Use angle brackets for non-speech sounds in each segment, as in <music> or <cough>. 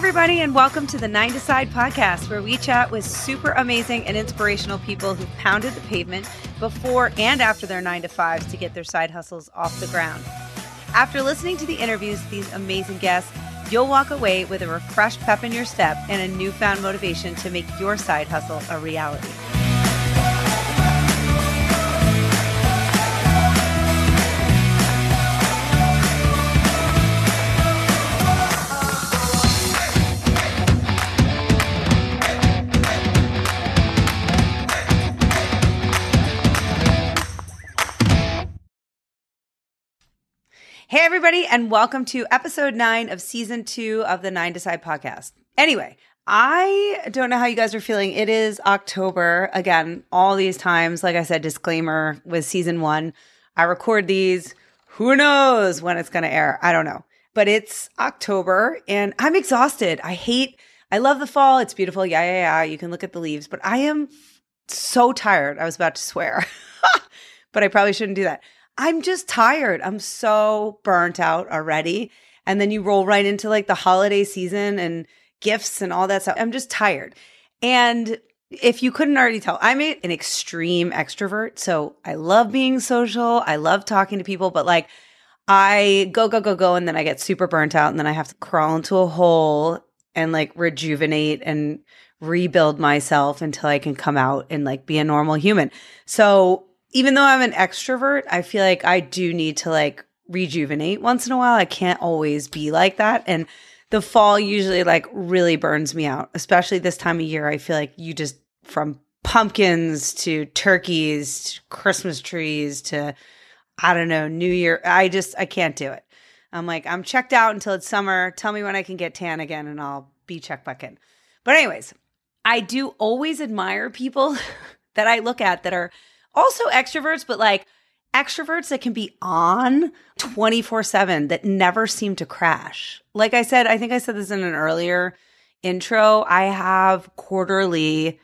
Everybody, and welcome to the Nine to Side podcast, where we chat with super amazing and inspirational people who've pounded the pavement before and after their nine to fives to get their side hustles off the ground. After listening to the interviews these amazing guests, you'll walk away with a refreshed pep in your step and a newfound motivation to make your side hustle a reality. Hey, everybody, and welcome to episode nine of season two of the Nine to Side podcast. Anyway, I don't know how you guys are feeling. It is October. Again, all these times, like I said, disclaimer with season one, I record these. Who knows when it's going to air? I don't know. But it's October and I'm exhausted. I hate, I love the fall. It's beautiful. Yeah, yeah, yeah. You can look at the leaves, but I am so tired. I was about to swear, <laughs> but I probably shouldn't do that. I'm just tired. I'm so burnt out already. And then you roll right into like the holiday season and gifts and all that stuff. I'm just tired. And if you couldn't already tell, I'm an extreme extrovert. So I love being social. I love talking to people, but like I go, go, go, go. And then I get super burnt out. And then I have to crawl into a hole and like rejuvenate and rebuild myself until I can come out and like be a normal human. So even though I'm an extrovert, I feel like I do need to like rejuvenate once in a while. I can't always be like that. And the fall usually like really burns me out, especially this time of year. I feel like you just from pumpkins to turkeys to Christmas trees to I don't know, New Year. I just I can't do it. I'm like, I'm checked out until it's summer. Tell me when I can get tan again and I'll be checked back in. But anyways, I do always admire people <laughs> that I look at that are also extroverts, but like extroverts that can be on 24 7 that never seem to crash. Like I said, I think I said this in an earlier intro. I have quarterly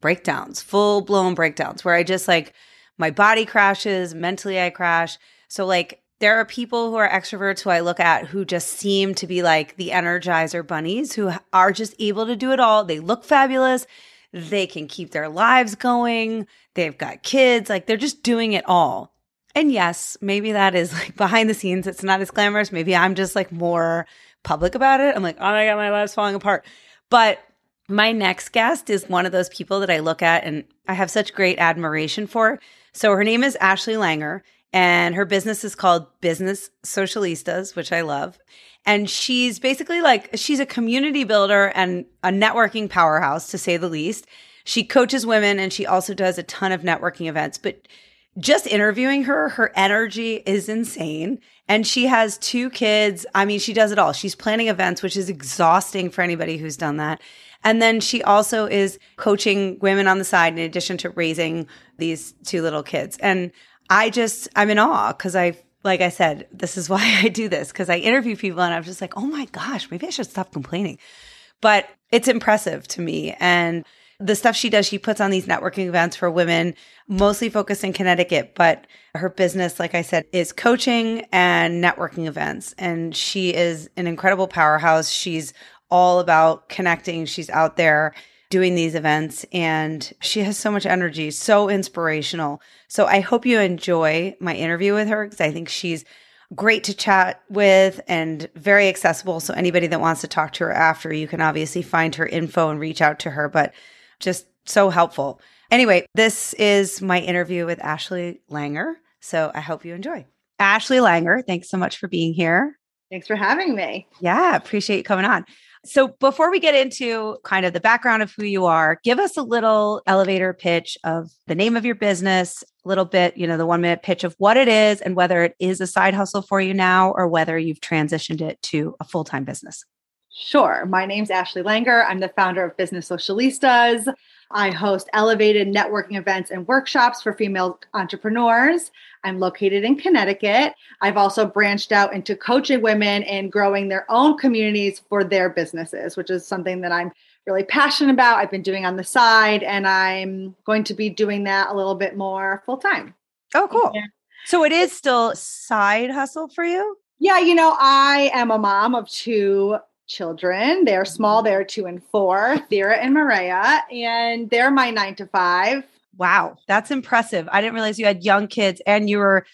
breakdowns, full blown breakdowns where I just like my body crashes, mentally I crash. So, like, there are people who are extroverts who I look at who just seem to be like the energizer bunnies who are just able to do it all. They look fabulous. They can keep their lives going. They've got kids. Like they're just doing it all. And yes, maybe that is like behind the scenes. It's not as glamorous. Maybe I'm just like more public about it. I'm like, oh my God, my life's falling apart. But my next guest is one of those people that I look at and I have such great admiration for. So her name is Ashley Langer and her business is called Business Socialistas, which I love. And she's basically like, she's a community builder and a networking powerhouse, to say the least. She coaches women and she also does a ton of networking events. But just interviewing her, her energy is insane. And she has two kids. I mean, she does it all. She's planning events, which is exhausting for anybody who's done that. And then she also is coaching women on the side in addition to raising these two little kids. And I just, I'm in awe because I like I said, this is <laughs> why I do this because I interview people and I'm just like, oh my gosh, maybe I should stop complaining. But it's impressive to me. And the stuff she does, she puts on these networking events for women, mostly focused in Connecticut, but her business, like I said, is coaching and networking events. And she is an incredible powerhouse. She's all about connecting. She's out there doing these events and she has so much energy, so inspirational. So I hope you enjoy my interview with her because I think she's great to chat with and very accessible. So anybody that wants to talk to her after, you can obviously find her info and reach out to her, but just so helpful. Anyway, this is my interview with Ashley Langer. So I hope you enjoy. Ashley Langer, thanks so much for being here. Thanks for having me. Yeah, appreciate you coming on. So before we get into kind of the background of who you are, give us a little elevator pitch of the name of your business, a little bit, you know, the one minute pitch of what it is and whether it is a side hustle for you now or whether you've transitioned it to a full time business. Sure. My name's Ashley Langer. I'm the founder of Business Socialistas. I host elevated networking events and workshops for female entrepreneurs. I'm located in Connecticut. I've also branched out into coaching women and growing their own communities for their businesses, which is something that I'm really passionate about. I've been doing on the side, and I'm going to be doing that a little bit more full time. Oh, cool. Yeah. So it is still side hustle for you? Yeah, you know, I am a mom of two children. They're mm-hmm. small, they're two and four, <laughs> Thera and Maria, and they're my nine to five. Wow, that's impressive. I didn't realize you had young kids and you were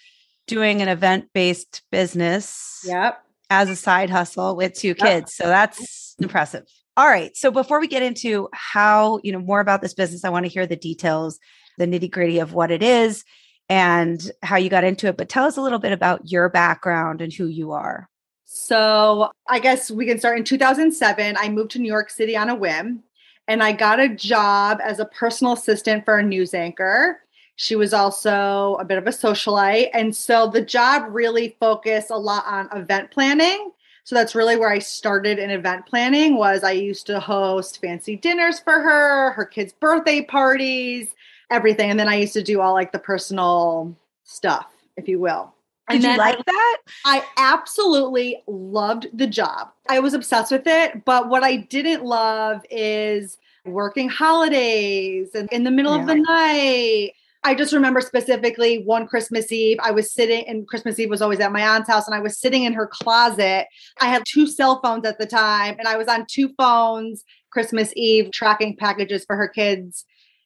doing an event based business. Yep. As a side hustle with two kids. Yep. So that's impressive. All right. So before we get into how, you know, more about this business, I want to hear the details, the nitty gritty of what it is and how you got into it. But tell us a little bit about your background and who you are. So I guess we can start in 2007. I moved to New York City on a whim and I got a job as a personal assistant for a news anchor. She was also a bit of a socialite. And so the job really focused a lot on event planning. So that's really where I started in event planning was I used to host fancy dinners for her, her kids' birthday parties, everything. And then I used to do all like the personal stuff, if you will. Did you like that? I absolutely loved the job. I was obsessed with it. But what I didn't love is working holidays and in the middle yeah. of the night. I just remember specifically one Christmas Eve, I was sitting, and Christmas Eve was always at my aunt's house, and I was sitting in her closet. I had two cell phones at the time, and I was on two phones Christmas Eve tracking packages for her kids.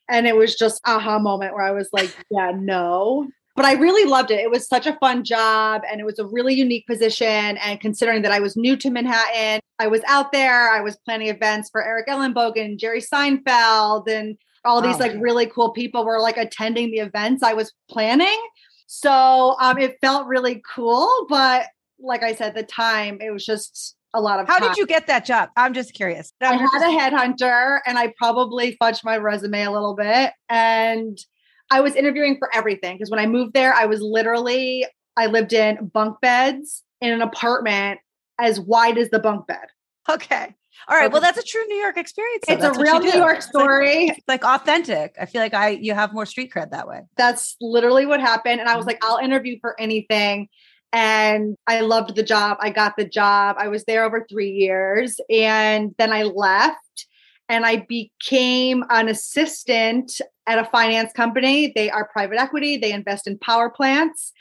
And it was just aha moment where I was like, yeah, no but I really loved it. It was such a fun job and it was a really unique position. And considering that I was new to Manhattan, I was out there, I was planning events for Eric Ellenbogen, Jerry Seinfeld, and all these like really cool people were like attending the events I was planning. So um, it felt really cool. But like I said, the time, it was just a lot of How time. did you get that job? I'm just curious. i'm had a headhunter and I probably fudged my resume a little bit. And I was interviewing for everything because when I moved there, I was literally, I lived in bunk beds in an apartment as wide as the bunk bed. Okay. All right. Well, that's a true New York experience. It's a real New York story. It's like, it's like, authentic. I feel like I you have more street cred that way. That's literally what happened. And I was mm-hmm. like, I'll interview for anything. And I loved the job. I got the job. I was there over three years. And then I left and I became an assistant at a finance company. They are private equity, they invest in power plants.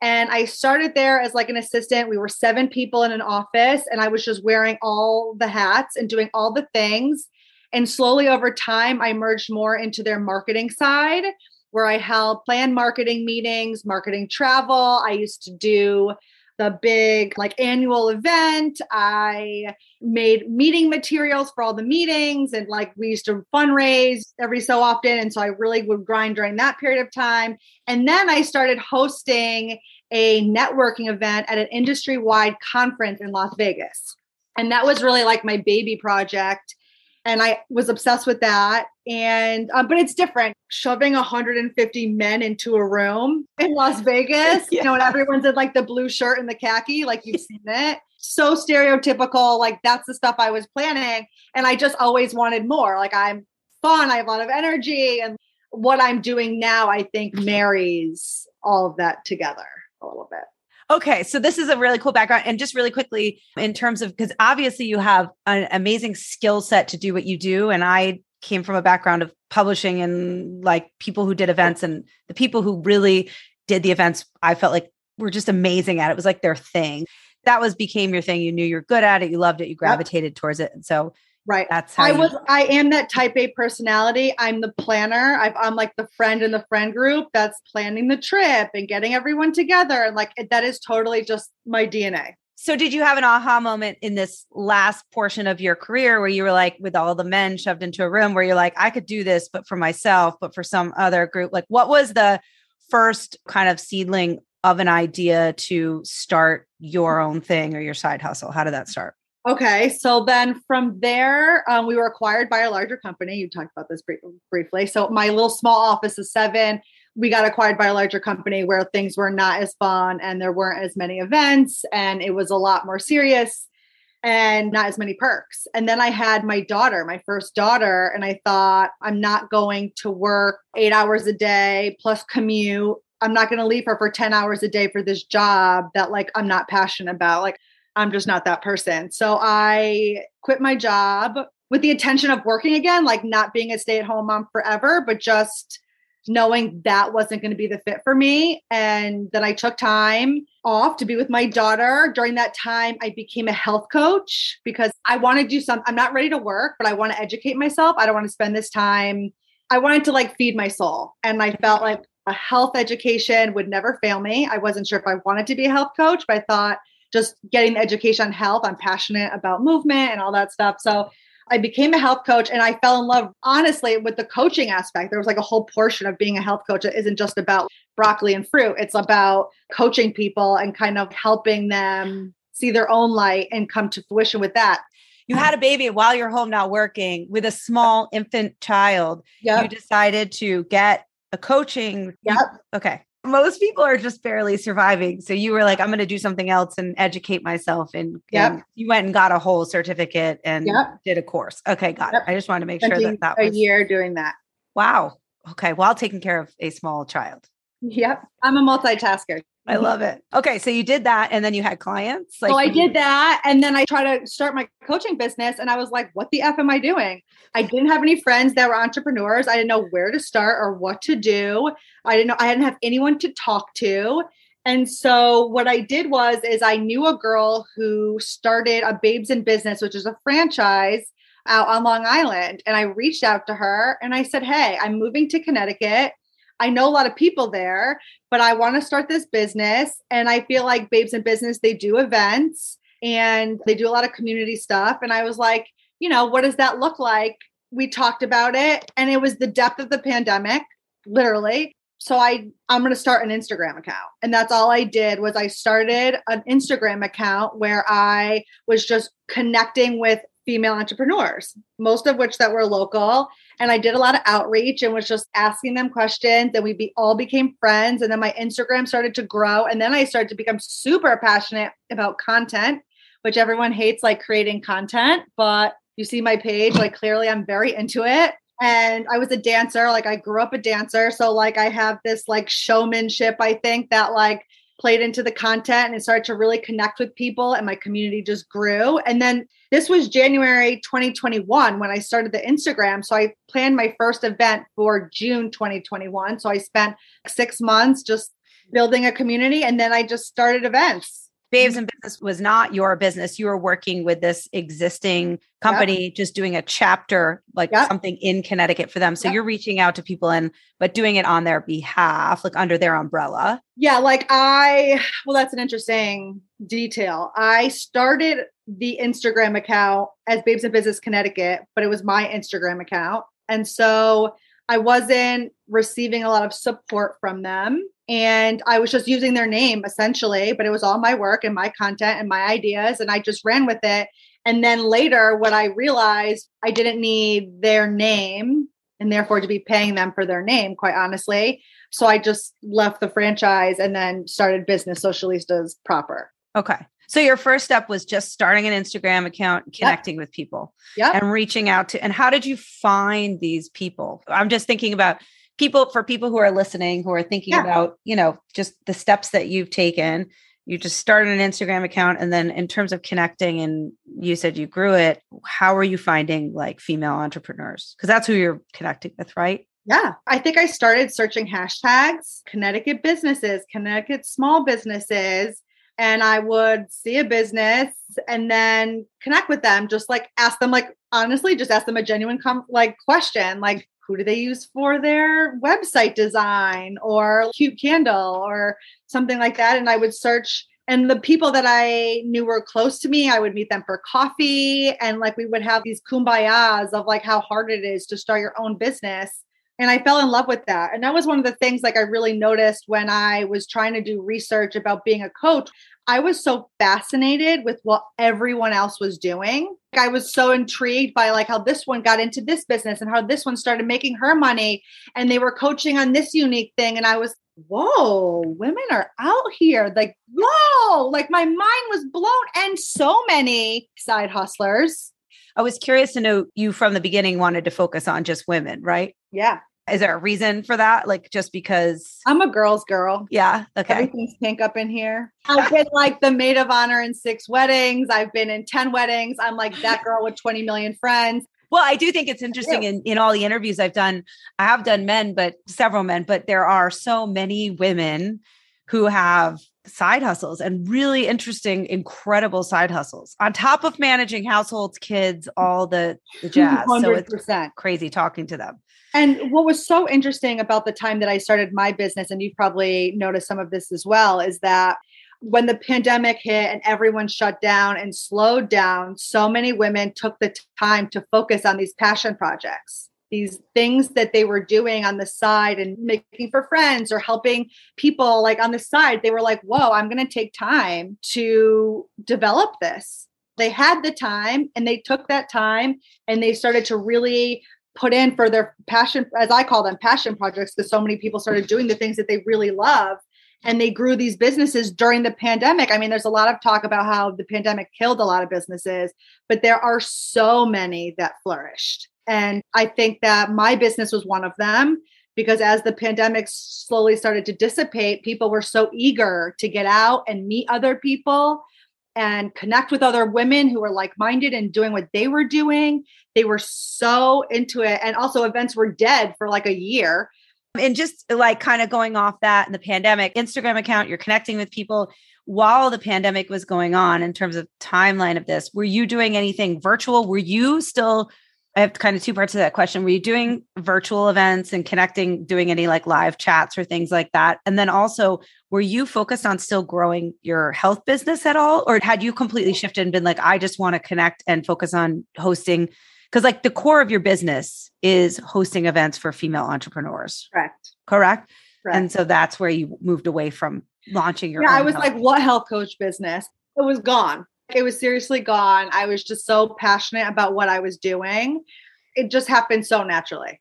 And I started there as like an assistant. We were seven people in an office, and I was just wearing all the hats and doing all the things. And slowly over time, I merged more into their marketing side, where I held planned marketing meetings, marketing travel. I used to do the big like annual event. I made meeting materials for all the meetings and like we used to fundraise every so often. And so I really would grind during that period of time. And then I started hosting a networking event at an industry wide conference in Las Vegas. And that was really like my baby project and I was obsessed with that. And um, but it's different shoving 150 men into a room in Las <laughs> Vegas, yeah. you know, and everyone's in like the blue shirt and the khaki, like you've seen it. So stereotypical, like that's the stuff I was planning, and I just always wanted more. Like I'm fun, I have a lot of energy, and what I'm doing now, I think marries all of that together a little bit. Okay, so this is a really cool background. And just really quickly, in terms of because obviously you have an amazing skill set to do what you do. And I came from a background of publishing and like people who did events and the people who really did the events, I felt like were just amazing at it. It was like their thing. That was became your thing. You knew you're good at it, you loved it, you gravitated yep. towards it. And so Right. That's how I was I am that type A personality. I'm the planner. i am like the friend in the friend group that's planning the trip and getting everyone together. And like that is totally just my DNA. So did you have an aha moment in this last portion of your career where you were like with all the men shoved into a room where you're like, I could do this, but for myself, but for some other group? Like what was the first kind of seedling of an idea to start your own thing or your side hustle? How did that start? Okay, so then from there, um, we were acquired by a larger company. You talked about this brief, briefly. So my little small office of seven, we got acquired by a larger company where things were not as fun and there weren't as many events and it was a lot more serious and not as many perks. And then I had my daughter, my first daughter, and I thought, I'm not going to work eight hours a day plus commute. I'm not going to leave her for 10 hours a day for this job that like I'm not passionate about. Like I'm just not that person. So I quit my job with the intention of working again, like not being a stay at home mom forever, but just knowing that wasn't going to be the fit for me. And then I took time off to be with my daughter. During that time, I became a health coach because I want to do something. I'm not ready to work, but I want to educate myself. I don't want to spend this time. I wanted to like feed my soul. And I felt like a health education would never fail me. I wasn't sure if I wanted to be a health coach, but I thought just getting the education on health, I'm passionate about movement and all that stuff. So I became a health coach and I fell in love, honestly, with the coaching aspect. There was like a whole portion of being a health coach that isn't just about broccoli and fruit, it's about coaching people and kind of helping them see their own light and come to fruition with that. You had a baby while you're home now working with a small infant child. Yep. You decided to get a coaching. Yep. Okay most people are just barely surviving. So you were like, I'm going to do something else and educate myself. And, yep. and you went and got a whole certificate and yep. did a course. Okay, got yep. it. I just wanted to make sure that that was a year doing that. Wow. Okay, while taking care of a small child. Yep, I'm a multitasker. I mm-hmm. love it. Okay, so you did that, and then you had clients. Like, so I did that, and then I tried to start my coaching business, and I was like, "What the f am I doing?" I didn't have any friends that were entrepreneurs. I didn't know where to start or what to do. I didn't know. I didn't have anyone to talk to. And so what I did was is I knew a girl who started a Babes in Business, which is a franchise out on Long Island, and I reached out to her and I said, "Hey, I'm moving to Connecticut." I know a lot of people there, but I want to start this business. And I feel like Babes in Business, they do events and they do a lot of community stuff. And I was like, you know, what does that look like? We talked about it and it was the depth of the pandemic, literally. So I I'm going to start an Instagram account. And that's all I did was I started an Instagram account where I was just connecting with female entrepreneurs, most of which that were local. And I did a lot of outreach and was just asking them questions. And we be, all became friends. And then my Instagram started to grow. And then I started to become super passionate about content, which everyone hates like creating content. But you see my page, like clearly I'm very into it. And I was a dancer, like I grew up a dancer. So, like, I have this like showmanship, I think, that like played into the content and started to really connect with people and my community just grew. And then this was January 2021 when I started the Instagram. So I planned my first event for June 2021. So I spent six months just building a community and then I just started events. Babes mm. in Business was not your business. You were working with this existing company, yep. just doing a chapter, like yep. something in Connecticut for them. So yep. you're reaching out to people and, but doing it on their behalf, like under their umbrella. Yeah. Like I, well, that's an interesting detail. I started the Instagram account as Babes in Business Connecticut, but it was my Instagram account. And so I wasn't receiving a lot of support from them. And I was just using their name essentially, but it was all my work and my content and my ideas. And I just ran with it. And then later, what I realized, I didn't need their name and therefore to be paying them for their name, quite honestly. So I just left the franchise and then started Business Socialistas proper. Okay. So your first step was just starting an Instagram account, connecting yep. with people, yep. and reaching out to. And how did you find these people? I'm just thinking about people for people who are listening who are thinking yeah. about, you know, just the steps that you've taken. You just started an Instagram account, and then in terms of connecting, and you said you grew it. How are you finding like female entrepreneurs? Because that's who you're connecting with, right? Yeah, I think I started searching hashtags, Connecticut businesses, Connecticut small businesses, and I would see a business and then connect with them, just like ask them, like honestly, just ask them a genuine com- like question, like who do they use for their website design or cute candle or something like that. And I would search and the people that I knew were close to me, I would meet them for coffee and like we would have these kumbayas of like how hard it is to start your own business and I fell in love with that. And that was one of the things like I really noticed when I was trying to do research about being a coach. I was so fascinated with what everyone else was doing. I was so intrigued by like how this one got into this business and how this one started making her money and they were coaching on this unique thing and I was whoa, women are out here. Like, whoa, like my mind was blown and so many side hustlers. I was curious to know you from the beginning wanted to focus on just women, right? Yeah. Is there a reason for that? Like just because I'm a girl's girl. Yeah. Okay. Everything's pink up in here. <laughs> I've been like the maid of honor in six weddings. I've been in 10 weddings. I'm like that girl with 20 million friends. Well, I do think it's interesting in, in all the interviews I've done. I have done men, but several men, but there are so many women who have side hustles and really interesting, incredible side hustles on top of managing households, kids, all the, the jazz. 100%. So it's crazy talking to them. And what was so interesting about the time that I started my business, and you've probably noticed some of this as well, is that when the pandemic hit and everyone shut down and slowed down, so many women took the time to focus on these passion projects, these things that they were doing on the side and making for friends or helping people like on the side. They were like, whoa, I'm going to take time to develop this. They had the time and they took that time and they started to really put in for their passion, as I call them, passion projects, because so many people started doing the things that they really love. And they grew these businesses during the pandemic. I mean, there's a lot of talk about how the pandemic killed a lot of businesses, but there are so many that flourished. And I think that my business was one of them because as the pandemic slowly started to dissipate, people were so eager to get out and meet other people and connect with other women who were like minded and doing what they were doing. They were so into it. And also, events were dead for like a year. And just like kind of going off that in the pandemic, Instagram account, you're connecting with people while the pandemic was going on in terms of timeline of this. Were you doing anything virtual? Were you still I have kind of two parts of that question. Were you doing virtual events and connecting, doing any like live chats or things like that? And then also, were you focused on still growing your health business at all? Or had you completely shifted and been like, I just want to connect and focus on hosting? Because like the core of your business is hosting events for female entrepreneurs. Correct. Correct. Correct. And so that's where you moved away from launching your. Yeah, I was like, what health coach business? It was gone. It was seriously gone. I was just so passionate about what I was doing. It just happened so naturally.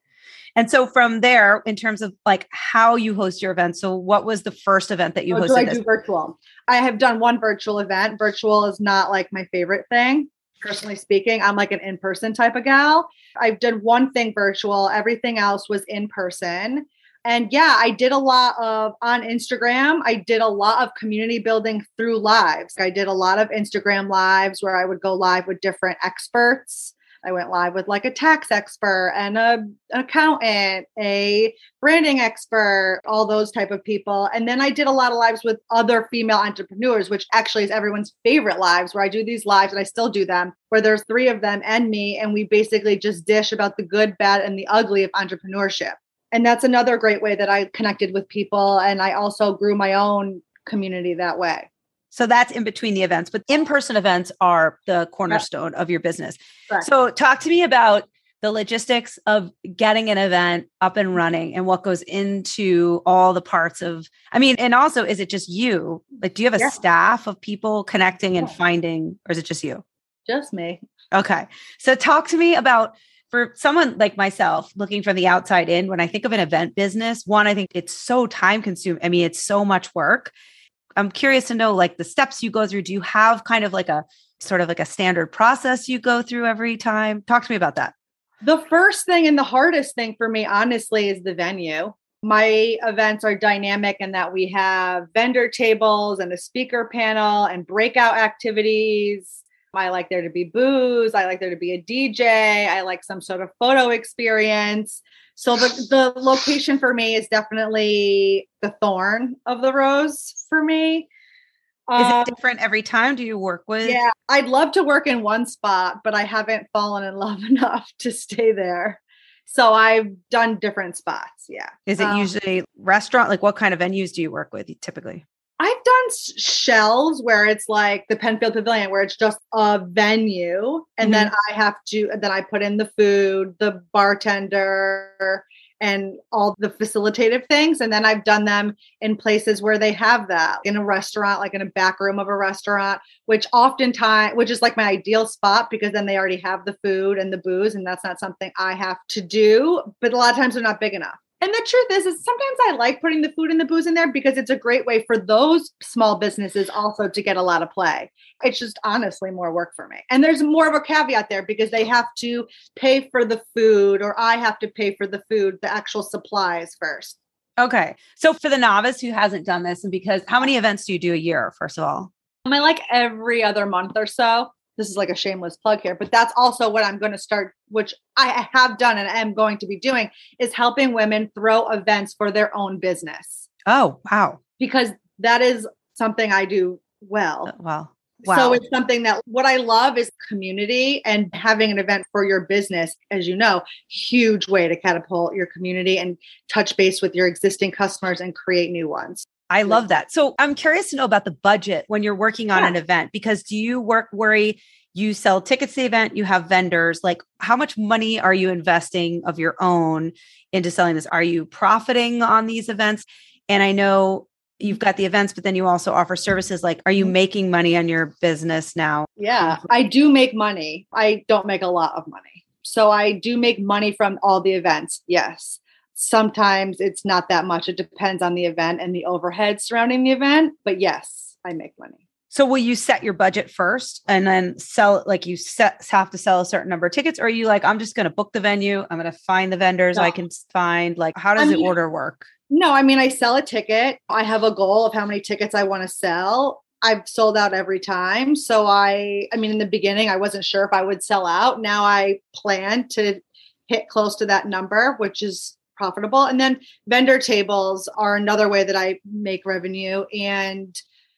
And so from there, in terms of like how you host your events, so what was the first event that you oh, hosted? I do virtual? I have done one virtual event. Virtual is not like my favorite thing, personally speaking. I'm like an in-person type of gal. I've done one thing virtual. Everything else was in person. And yeah, I did a lot of on Instagram. I did a lot of community building through lives. I did a lot of Instagram lives where I would go live with different experts. I went live with like a tax expert and a, an accountant, a branding expert, all those type of people. And then I did a lot of lives with other female entrepreneurs, which actually is everyone's favorite lives where I do these lives and I still do them, where there's three of them and me. And we basically just dish about the good, bad, and the ugly of entrepreneurship and that's another great way that I connected with people. And I also grew my own community that way. So that's in between the events, but in person events are the cornerstone of your business. Correct. So, talk to me about the logistics of getting an event up and running and what goes into all the parts of i mean and also is it just you like do you have a yeah. staff of people connecting and finding or is it just you just me okay so talk to me about for someone like myself looking from the outside in, when I think of an event business, one, I think it's so time consuming. I mean, it's so much work. I'm curious to know like the steps you go through. Do you have kind of like a sort of like a standard process you go through every time? Talk to me about that. The first thing and the hardest thing for me, honestly, is the venue. My events are dynamic in that we have vendor tables and a speaker panel and breakout activities I like there to be booze. I like there to be a DJ. I like some sort of photo experience. So the, the location for me is definitely the thorn of the rose for me. Is it um, different every time? Do you work with? Yeah, I'd love to work in one spot, but I haven't fallen in love <laughs> enough to stay there. So I've done different spots. Yeah. Is it um, usually restaurant? Like what kind of venues do you work with typically? I've done shells where it's like the Penfield Pavilion, where it's just a venue, and mm-hmm. then I have to, then I put in the food, the bartender, and all the facilitative things. And then I've done them in places where they have that in a restaurant, like in a back room of a restaurant, which oftentimes, which is like my ideal spot because then they already have the food and the booze, and that's not something I have to do. But a lot of times they're not big enough. And the truth is, is sometimes I like putting the food and the booze in there because it's a great way for those small businesses also to get a lot of play. It's just honestly more work for me. And there's more of a caveat there because they have to pay for the food or I have to pay for the food, the actual supplies first. Okay. So for the novice who hasn't done this, and because how many events do you do a year, first of all? I like every other month or so this is like a shameless plug here, but that's also what I'm going to start, which I have done and am going to be doing, is helping women throw events for their own business. Oh, wow. Because that is something I do well. Uh, well, Wow. So it's something that what I love is community and having an event for your business, as you know, huge way to catapult your community and touch base with your existing customers and create new ones. I love that. So I'm curious to know about the budget when you're working on yeah. an event because do you work worry you sell tickets to the event, you have vendors, like how much money are you investing of your own into selling this? Are you profiting on these events? And I know you've got the events, but then you also offer services. Like, are you mm-hmm. making money on your business now? Yeah, I do make money. I don't make a lot of money. So I do make money from all the events. Yes. Sometimes it's not that much. It depends on the event and the overhead surrounding the event. But yes, I make money. So will you set your budget first and then sell like you set, have to sell a certain number of tickets or are you like I'm just going to book the venue, I'm going to find the vendors no. I can find like how does I mean, the order work? No, I mean, I sell a ticket. I have a goal of how many tickets I want to sell. I've sold out every time. So I, I mean, in the beginning, I wasn't sure if I would sell out. Now I plan to hit close to that number, which is profitable. And then vendor tables are another way that I make revenue, and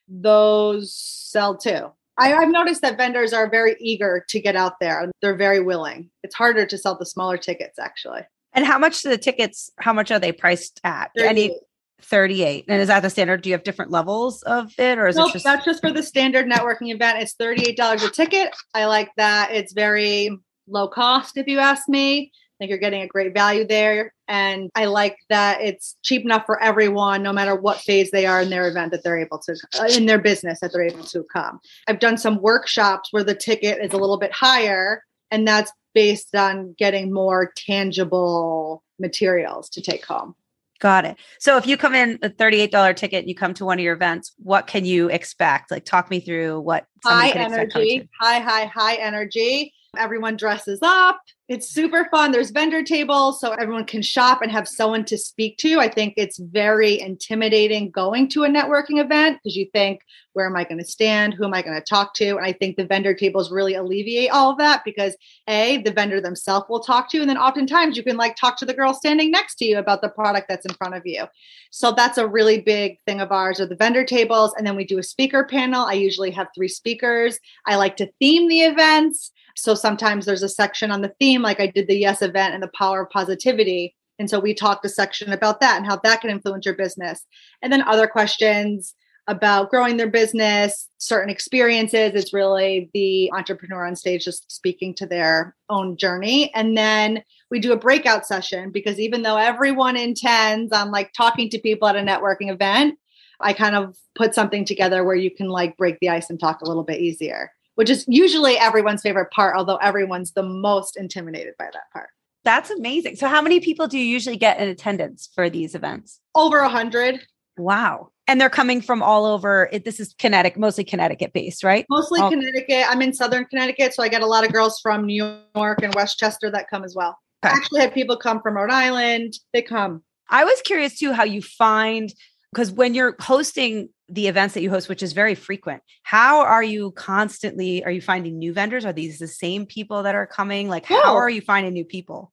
those sell too. I, have noticed that vendors are very eager to get out there. They're very willing. It's harder to sell the smaller tickets, actually. And how much do the tickets, how much are they priced at? 38. Any 38. And is that the standard? Do you have different levels of it or is nope, it just that's just for the standard networking event? It's $38 a ticket. I like that. It's very low cost, if you ask me. I think you're getting a great value there. And I like that it's cheap enough for everyone, no matter what phase they are in their event, that they're able to, uh, in their business, that they're able to come. I've done some workshops where the ticket is a little bit higher, and that's based on getting more tangible materials to take home. Got it. So if you come in a $38 ticket and you come to one of your events, what can you expect? Like talk me through what high energy, high, high, high energy. Everyone dresses up. It's super fun. There's vendor tables so everyone can shop and have someone to speak to. I think it's very intimidating going to a networking event because you think, where am I going to stand? Who am I going to talk to? And I think the vendor tables really alleviate all of that because A, the vendor themselves will talk to you. And then oftentimes you can like talk to the girl standing next to you about the product that's in front of you. So that's a really big thing of ours are the vendor tables. And then we do a speaker panel. I usually have three speakers. I like to theme the events. So sometimes there's a section on the theme, like I did the Yes event and the power of positivity. And so we talked a section about that and how that can influence your business. And then other questions about growing their business, certain experiences. It's really the entrepreneur on stage just speaking to their own journey. And then we do a breakout session because even though everyone intends on like talking to people at a networking event, I kind of put something together where you can like break the ice and talk a little bit easier which is usually everyone's favorite part, although everyone's the most intimidated by that part. That's amazing. So, how many people do you usually get in attendance for these events? Over a hundred. Wow. And they're coming from all over. It, this is Connecticut, mostly Connecticut based, right? Mostly all- Connecticut. I'm in Southern Connecticut, so I get a lot of girls from New York and Westchester that come as well. Okay. I actually had people come from Rhode Island. They come. I was curious too how you find because when you're hosting the events that you host which is very frequent how are you constantly are you finding new vendors? Are these the same people that are coming? Like how are you finding new people?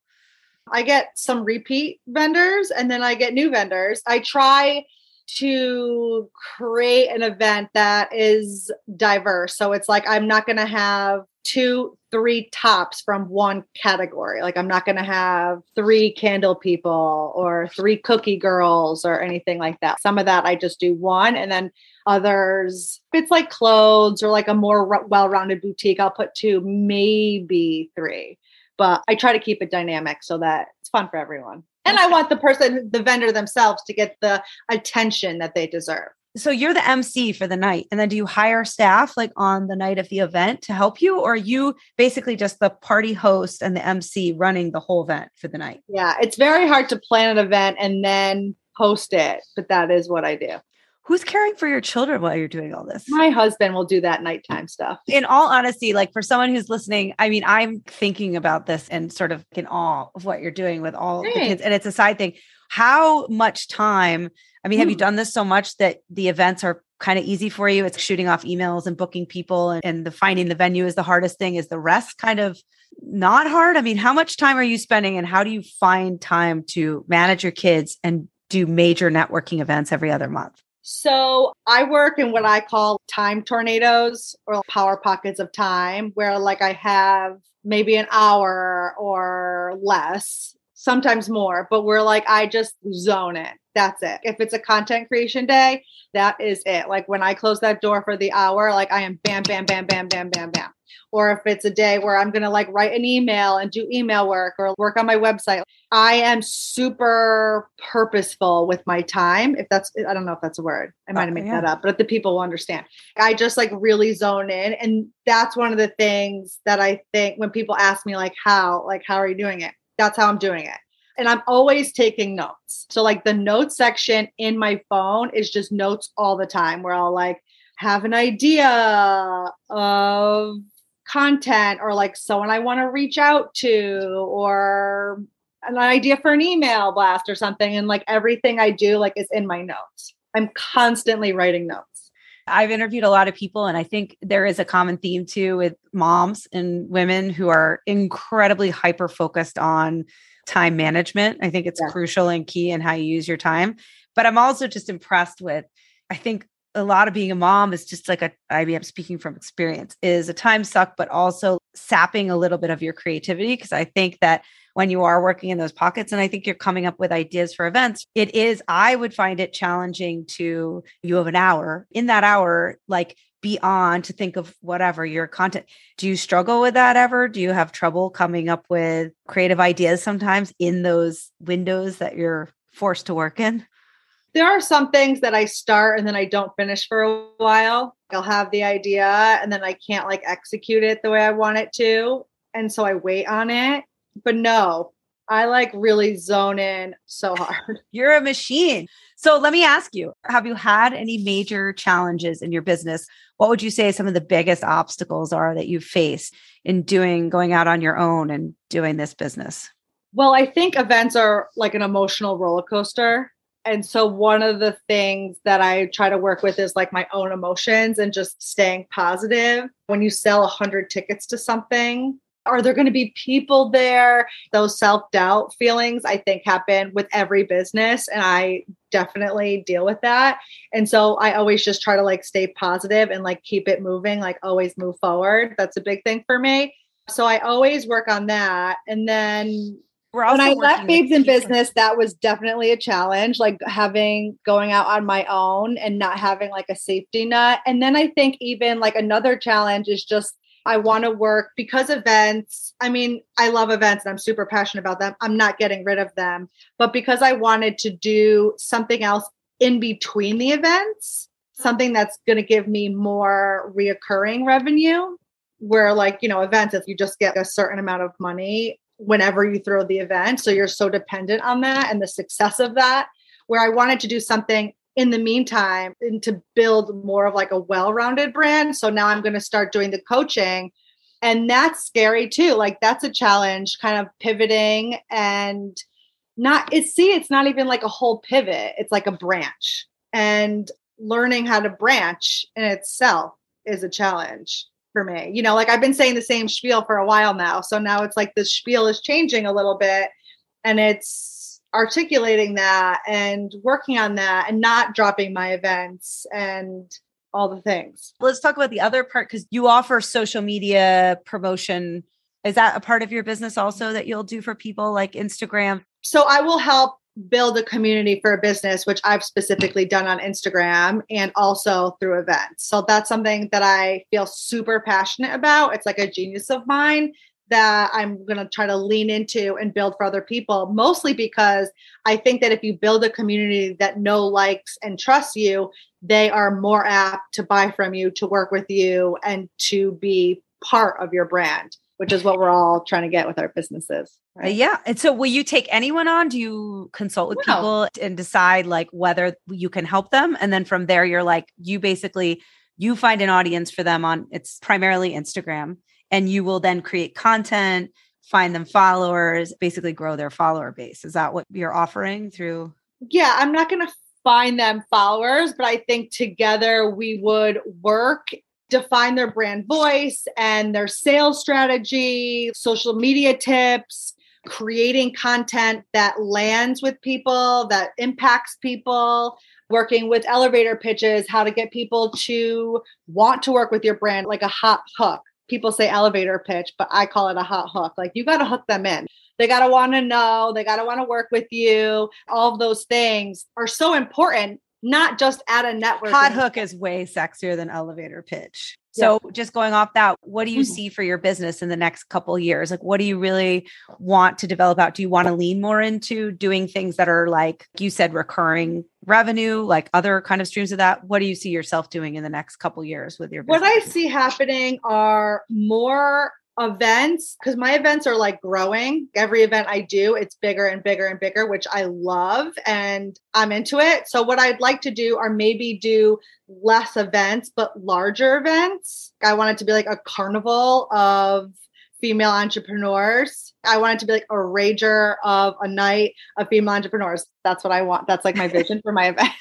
I get some repeat vendors and then i get new vendors. I try to create an event that is diverse so it's like i'm not going to have two three tops from one category. Like I'm not going to have three candle people or three cookie girls or anything like that. Some of that I just do one and then others it's like clothes or like a more well-rounded boutique I'll put two maybe three. But I try to keep it dynamic so that it's fun for everyone. And I want the person the vendor themselves to get the attention that they deserve so you're the MC for the night and then do you hire staff like on the night of the event to help you or you basically just the party host and the MC running the whole event for the night? Yeah, it's very hard to plan an event and then host it, but that is what I do. Who's caring for your children while you're doing all this? My husband will do that nighttime stuff. In all honesty, like for someone who's listening, I mean, I'm thinking about this and sort of in awe of what you're doing with all the kids. And it's a side thing how much time I mean, have you mm. done this so much that the events are kind of easy for you? It's shooting off emails and booking people and, and the finding the venue is the hardest thing. Is the rest kind of not hard? I mean, how much time are you spending and how do you find time to manage your kids and do major networking events every other month? So I work in what I call time tornadoes or power pockets of time where like I have maybe an hour or less, sometimes more, but we're like, I just zone it. That's it. If it's a content creation day, that is it. Like when I close that door for the hour, like I am bam, bam, bam, bam, bam, bam, bam. Or if it's a day where I'm going to like write an email and do email work or work on my website, I am super purposeful with my time. If that's, I don't know if that's a word, I might have made yeah. that up, but the people will understand. I just like really zone in. And that's one of the things that I think when people ask me, like, how, like, how are you doing it? That's how I'm doing it and I'm always taking notes. So like the notes section in my phone is just notes all the time where I'll like have an idea of content or like someone I want to reach out to or an idea for an email blast or something and like everything I do like is in my notes. I'm constantly writing notes. I've interviewed a lot of people, and I think there is a common theme too with moms and women who are incredibly hyper focused on time management. I think it's yeah. crucial and key in how you use your time. But I'm also just impressed with, I think a lot of being a mom is just like a I mean, I'm speaking from experience is a time suck, but also sapping a little bit of your creativity. Cause I think that when you are working in those pockets, and I think you're coming up with ideas for events, it is, I would find it challenging to you have an hour in that hour, like be on to think of whatever your content. Do you struggle with that ever? Do you have trouble coming up with creative ideas sometimes in those windows that you're forced to work in? There are some things that I start and then I don't finish for a while. I'll have the idea and then I can't like execute it the way I want it to. And so I wait on it. But no, I like really zone in so <laughs> hard. You're a machine. So let me ask you Have you had any major challenges in your business? What would you say some of the biggest obstacles are that you've faced in doing, going out on your own and doing this business? Well, I think events are like an emotional roller coaster. And so, one of the things that I try to work with is like my own emotions and just staying positive. When you sell 100 tickets to something, are there going to be people there? Those self doubt feelings, I think, happen with every business. And I definitely deal with that. And so I always just try to like stay positive and like keep it moving, like always move forward. That's a big thing for me. So I always work on that. And then when I left Babes in Business, that was definitely a challenge, like having going out on my own and not having like a safety net. And then I think even like another challenge is just I want to work because events, I mean, I love events and I'm super passionate about them. I'm not getting rid of them. But because I wanted to do something else in between the events, something that's going to give me more reoccurring revenue, where like, you know, events, if you just get a certain amount of money whenever you throw the event. So you're so dependent on that and the success of that. Where I wanted to do something in the meantime and to build more of like a well-rounded brand. So now i'm going to start doing the coaching. And that's scary too. Like that's a challenge kind of pivoting and not it's see it's not even like a whole pivot. It's like a branch. And learning how to branch in itself is a challenge for me you know like i've been saying the same spiel for a while now so now it's like the spiel is changing a little bit and it's articulating that and working on that and not dropping my events and all the things. Let's talk about the other part because you offer social media promotion. Is that a part of your business also that you'll do for people like Instagram? So I will help build a community for a business, which I've specifically done on Instagram and also through events. So that's something that I feel super passionate about. It's like a genius of mine that I'm going to try to lean into and build for other people, mostly because I think that if you build a community that know, likes, and trusts you, they are more apt to buy from you, to work with you, and to be part of your brand, which is what we're all trying to get with our businesses. Uh, right? Yeah. And so, will you take anyone on? Do you consult with no. people and decide like whether you can help them? And then from there, you're like, you basically you find an audience for them on it's primarily Instagram and you will then create content find them followers basically grow their follower base is that what you're offering through yeah i'm not going to find them followers, but I think together we would work define their brand voice and their sales strategy, social media tips, creating content that lands with people, that impacts people, working with elevator pitches, how to get people to want to work with your brand like a hot hook. People say elevator pitch, but I call it a hot hook. Like you got to hook them in. They got to want to know, they got to want to work with you. All of those things are so important not just at a network. Hot hook is way sexier than elevator pitch. So yeah. just going off that, what do you mm-hmm. see for your business in the next couple years? Like what do you really want to develop out? Do you want to lean more into doing things that are like you said recurring revenue, like other kind of streams of that? What do you see yourself doing in the next couple years with your business? What I see happening are more events because my events are like growing. Every event i do it's bigger and bigger and bigger which i love and i'm into it. So what i'd like to do are maybe do less events but larger events. I want it to be like a carnival of female entrepreneurs. I want it to be like a rager of a night of female entrepreneurs. That's what i want. That's like my vision for my <laughs> event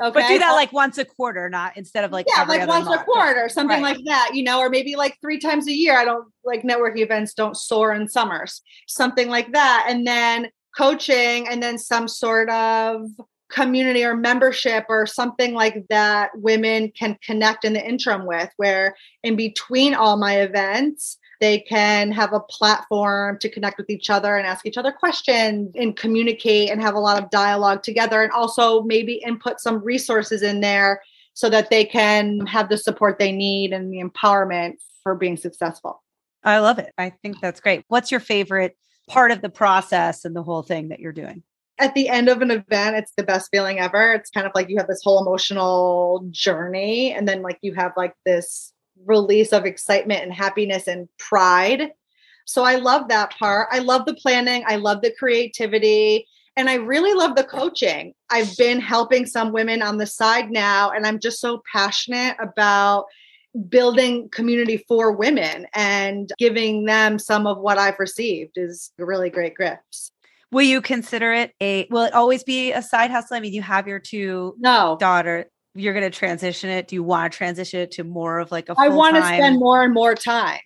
Okay. But do that like once a quarter, not instead of like yeah, like once month. a quarter, something right. like that, you know, or maybe like three times a year. I don't like networking events don't soar in summers, something like that, and then coaching, and then some sort of community or membership or something like that women can connect in the interim with where in between all my events they can have a platform to connect with each other and ask each other questions and communicate and have a lot of dialogue together. And also maybe input some resources in there so that they can have the support they need and the empowerment for being successful. I love it. I think that's great. What's your favorite part of the process and the whole thing that you're doing? At the end of an event, it's the best feeling ever. It's kind of like you have this whole emotional journey, and then like you have like this release of excitement and happiness and pride. So I love that part. I love the planning, I love the creativity, and I really love the coaching. I've been helping some women on the side now, and I'm just so passionate about building community for women and giving them some of what I've received is really great gifts. Will you consider it a will it always be a side hustle? I mean, you have your two no daughter you're going to transition it? Do you want to transition it to more of like a I want to spend more and more time.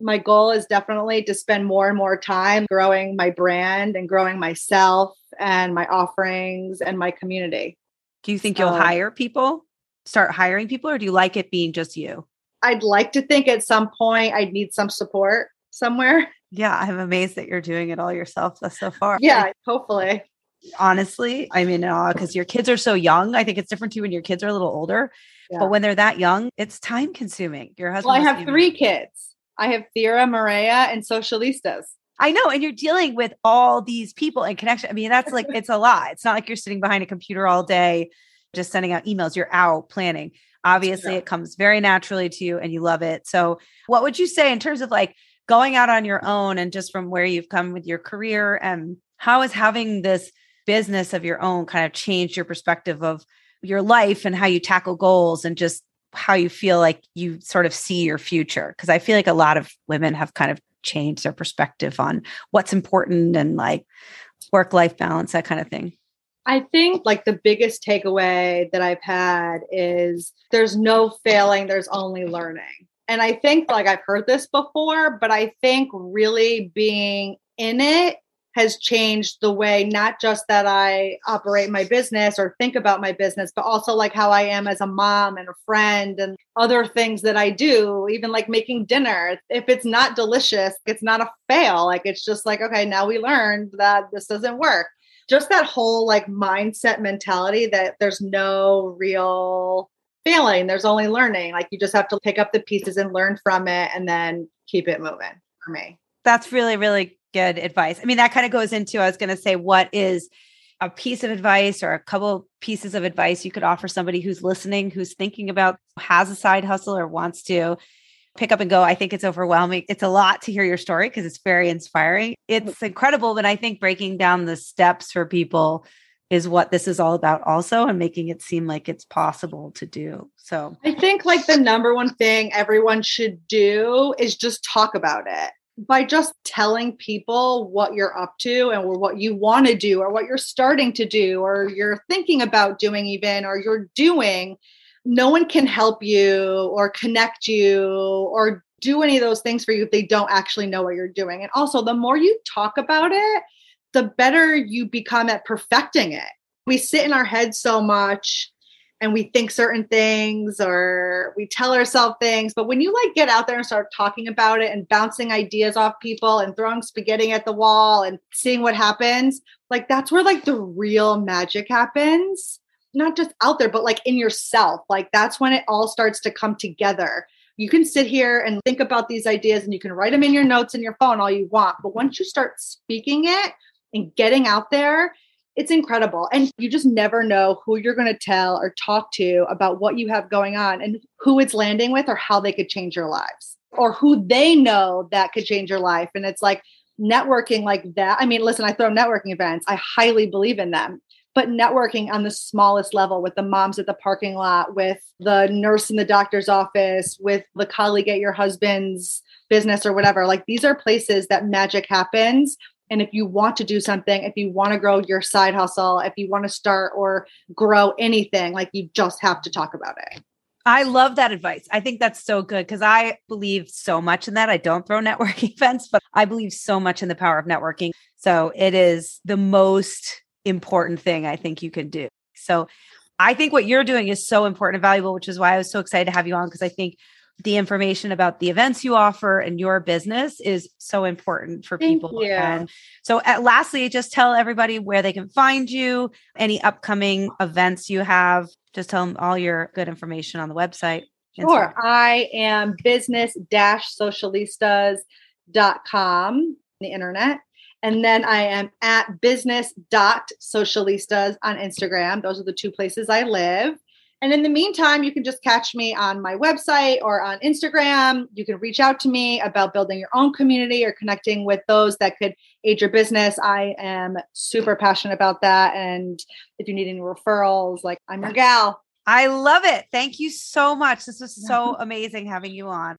My goal is definitely to spend more and more time growing my brand and growing myself and my offerings and my community. Do you think you'll hire people? Start hiring people or do you like it being just you? I'd like to think at some point I'd need some support somewhere. Yeah, I'm amazed that you're doing it all yourself thus so far. Yeah, hopefully honestly. I'm in awe uh, because your kids are so young. I think it's different too when your kids are a little older. Yeah. But when they're that young, it's time consuming. Your husband. Well, I have three kids. I have Thera, Maria, and Socialistas. I know. And you're dealing with all these people and connection. I mean, that's like, it's a lot. It's not like you're sitting behind a computer all day, just sending out emails. You're out planning. Obviously, it comes very naturally to you and you love it. So, what would you say in terms of like going out on your own and just from where you've come with your career and how is having this business of your own kind of changed your perspective of your life and how you tackle goals and just how you feel like you sort of see your future because i feel like a lot of women have kind of changed their perspective on what's important and like work life balance that kind of thing I think like the biggest takeaway that I've had is there's no failing, there's only learning. And I think like I've heard this before, but I think really being in it has changed the way not just that I operate my business or think about my business, but also like how I am as a mom and a friend and other things that I do, even like making dinner. If it's not delicious, it's not a fail. Like it's just like, okay, now we learned that this doesn't work. Just that whole like mindset mentality that there's no real failing, there's only learning. Like you just have to pick up the pieces and learn from it and then keep it moving for me. That's really, really good advice. I mean, that kind of goes into I was going to say, what is a piece of advice or a couple pieces of advice you could offer somebody who's listening, who's thinking about, has a side hustle or wants to pick up and go? I think it's overwhelming. It's a lot to hear your story because it's very inspiring. Mm-hmm. It's incredible, but I think breaking down the steps for people is what this is all about also and making it seem like it's possible to do. So I think like the number one thing everyone should do is just talk about it by just telling people what you're up to and what you want to do or what you're starting to do or you're thinking about doing even or you're doing no one can help you or connect you or do any of those things for you if they don't actually know what you're doing. And also the more you talk about it the better you become at perfecting it. We sit in our heads so much and we think certain things or we tell ourselves things. But when you like get out there and start talking about it and bouncing ideas off people and throwing spaghetti at the wall and seeing what happens, like that's where like the real magic happens. Not just out there, but like in yourself. Like that's when it all starts to come together. You can sit here and think about these ideas and you can write them in your notes in your phone all you want. But once you start speaking it and getting out there, it's incredible. And you just never know who you're going to tell or talk to about what you have going on and who it's landing with or how they could change your lives or who they know that could change your life. And it's like networking like that. I mean, listen, I throw networking events, I highly believe in them. But networking on the smallest level with the moms at the parking lot, with the nurse in the doctor's office, with the colleague at your husband's business or whatever, like these are places that magic happens and if you want to do something, if you want to grow your side hustle, if you want to start or grow anything, like you just have to talk about it. I love that advice. I think that's so good because I believe so much in that. I don't throw <laughs> networking events, but I believe so much in the power of networking. So it is the most important thing I think you can do. So I think what you're doing is so important and valuable, which is why I was so excited to have you on because I think the information about the events you offer and your business is so important for Thank people. You. And so, at, lastly, just tell everybody where they can find you, any upcoming events you have. Just tell them all your good information on the website. Sure. I am business socialistas.com, on the internet. And then I am at business socialistas on Instagram. Those are the two places I live. And in the meantime, you can just catch me on my website or on Instagram. You can reach out to me about building your own community or connecting with those that could aid your business. I am super passionate about that. And if you need any referrals, like I'm your gal. I love it. Thank you so much. This was so <laughs> amazing having you on.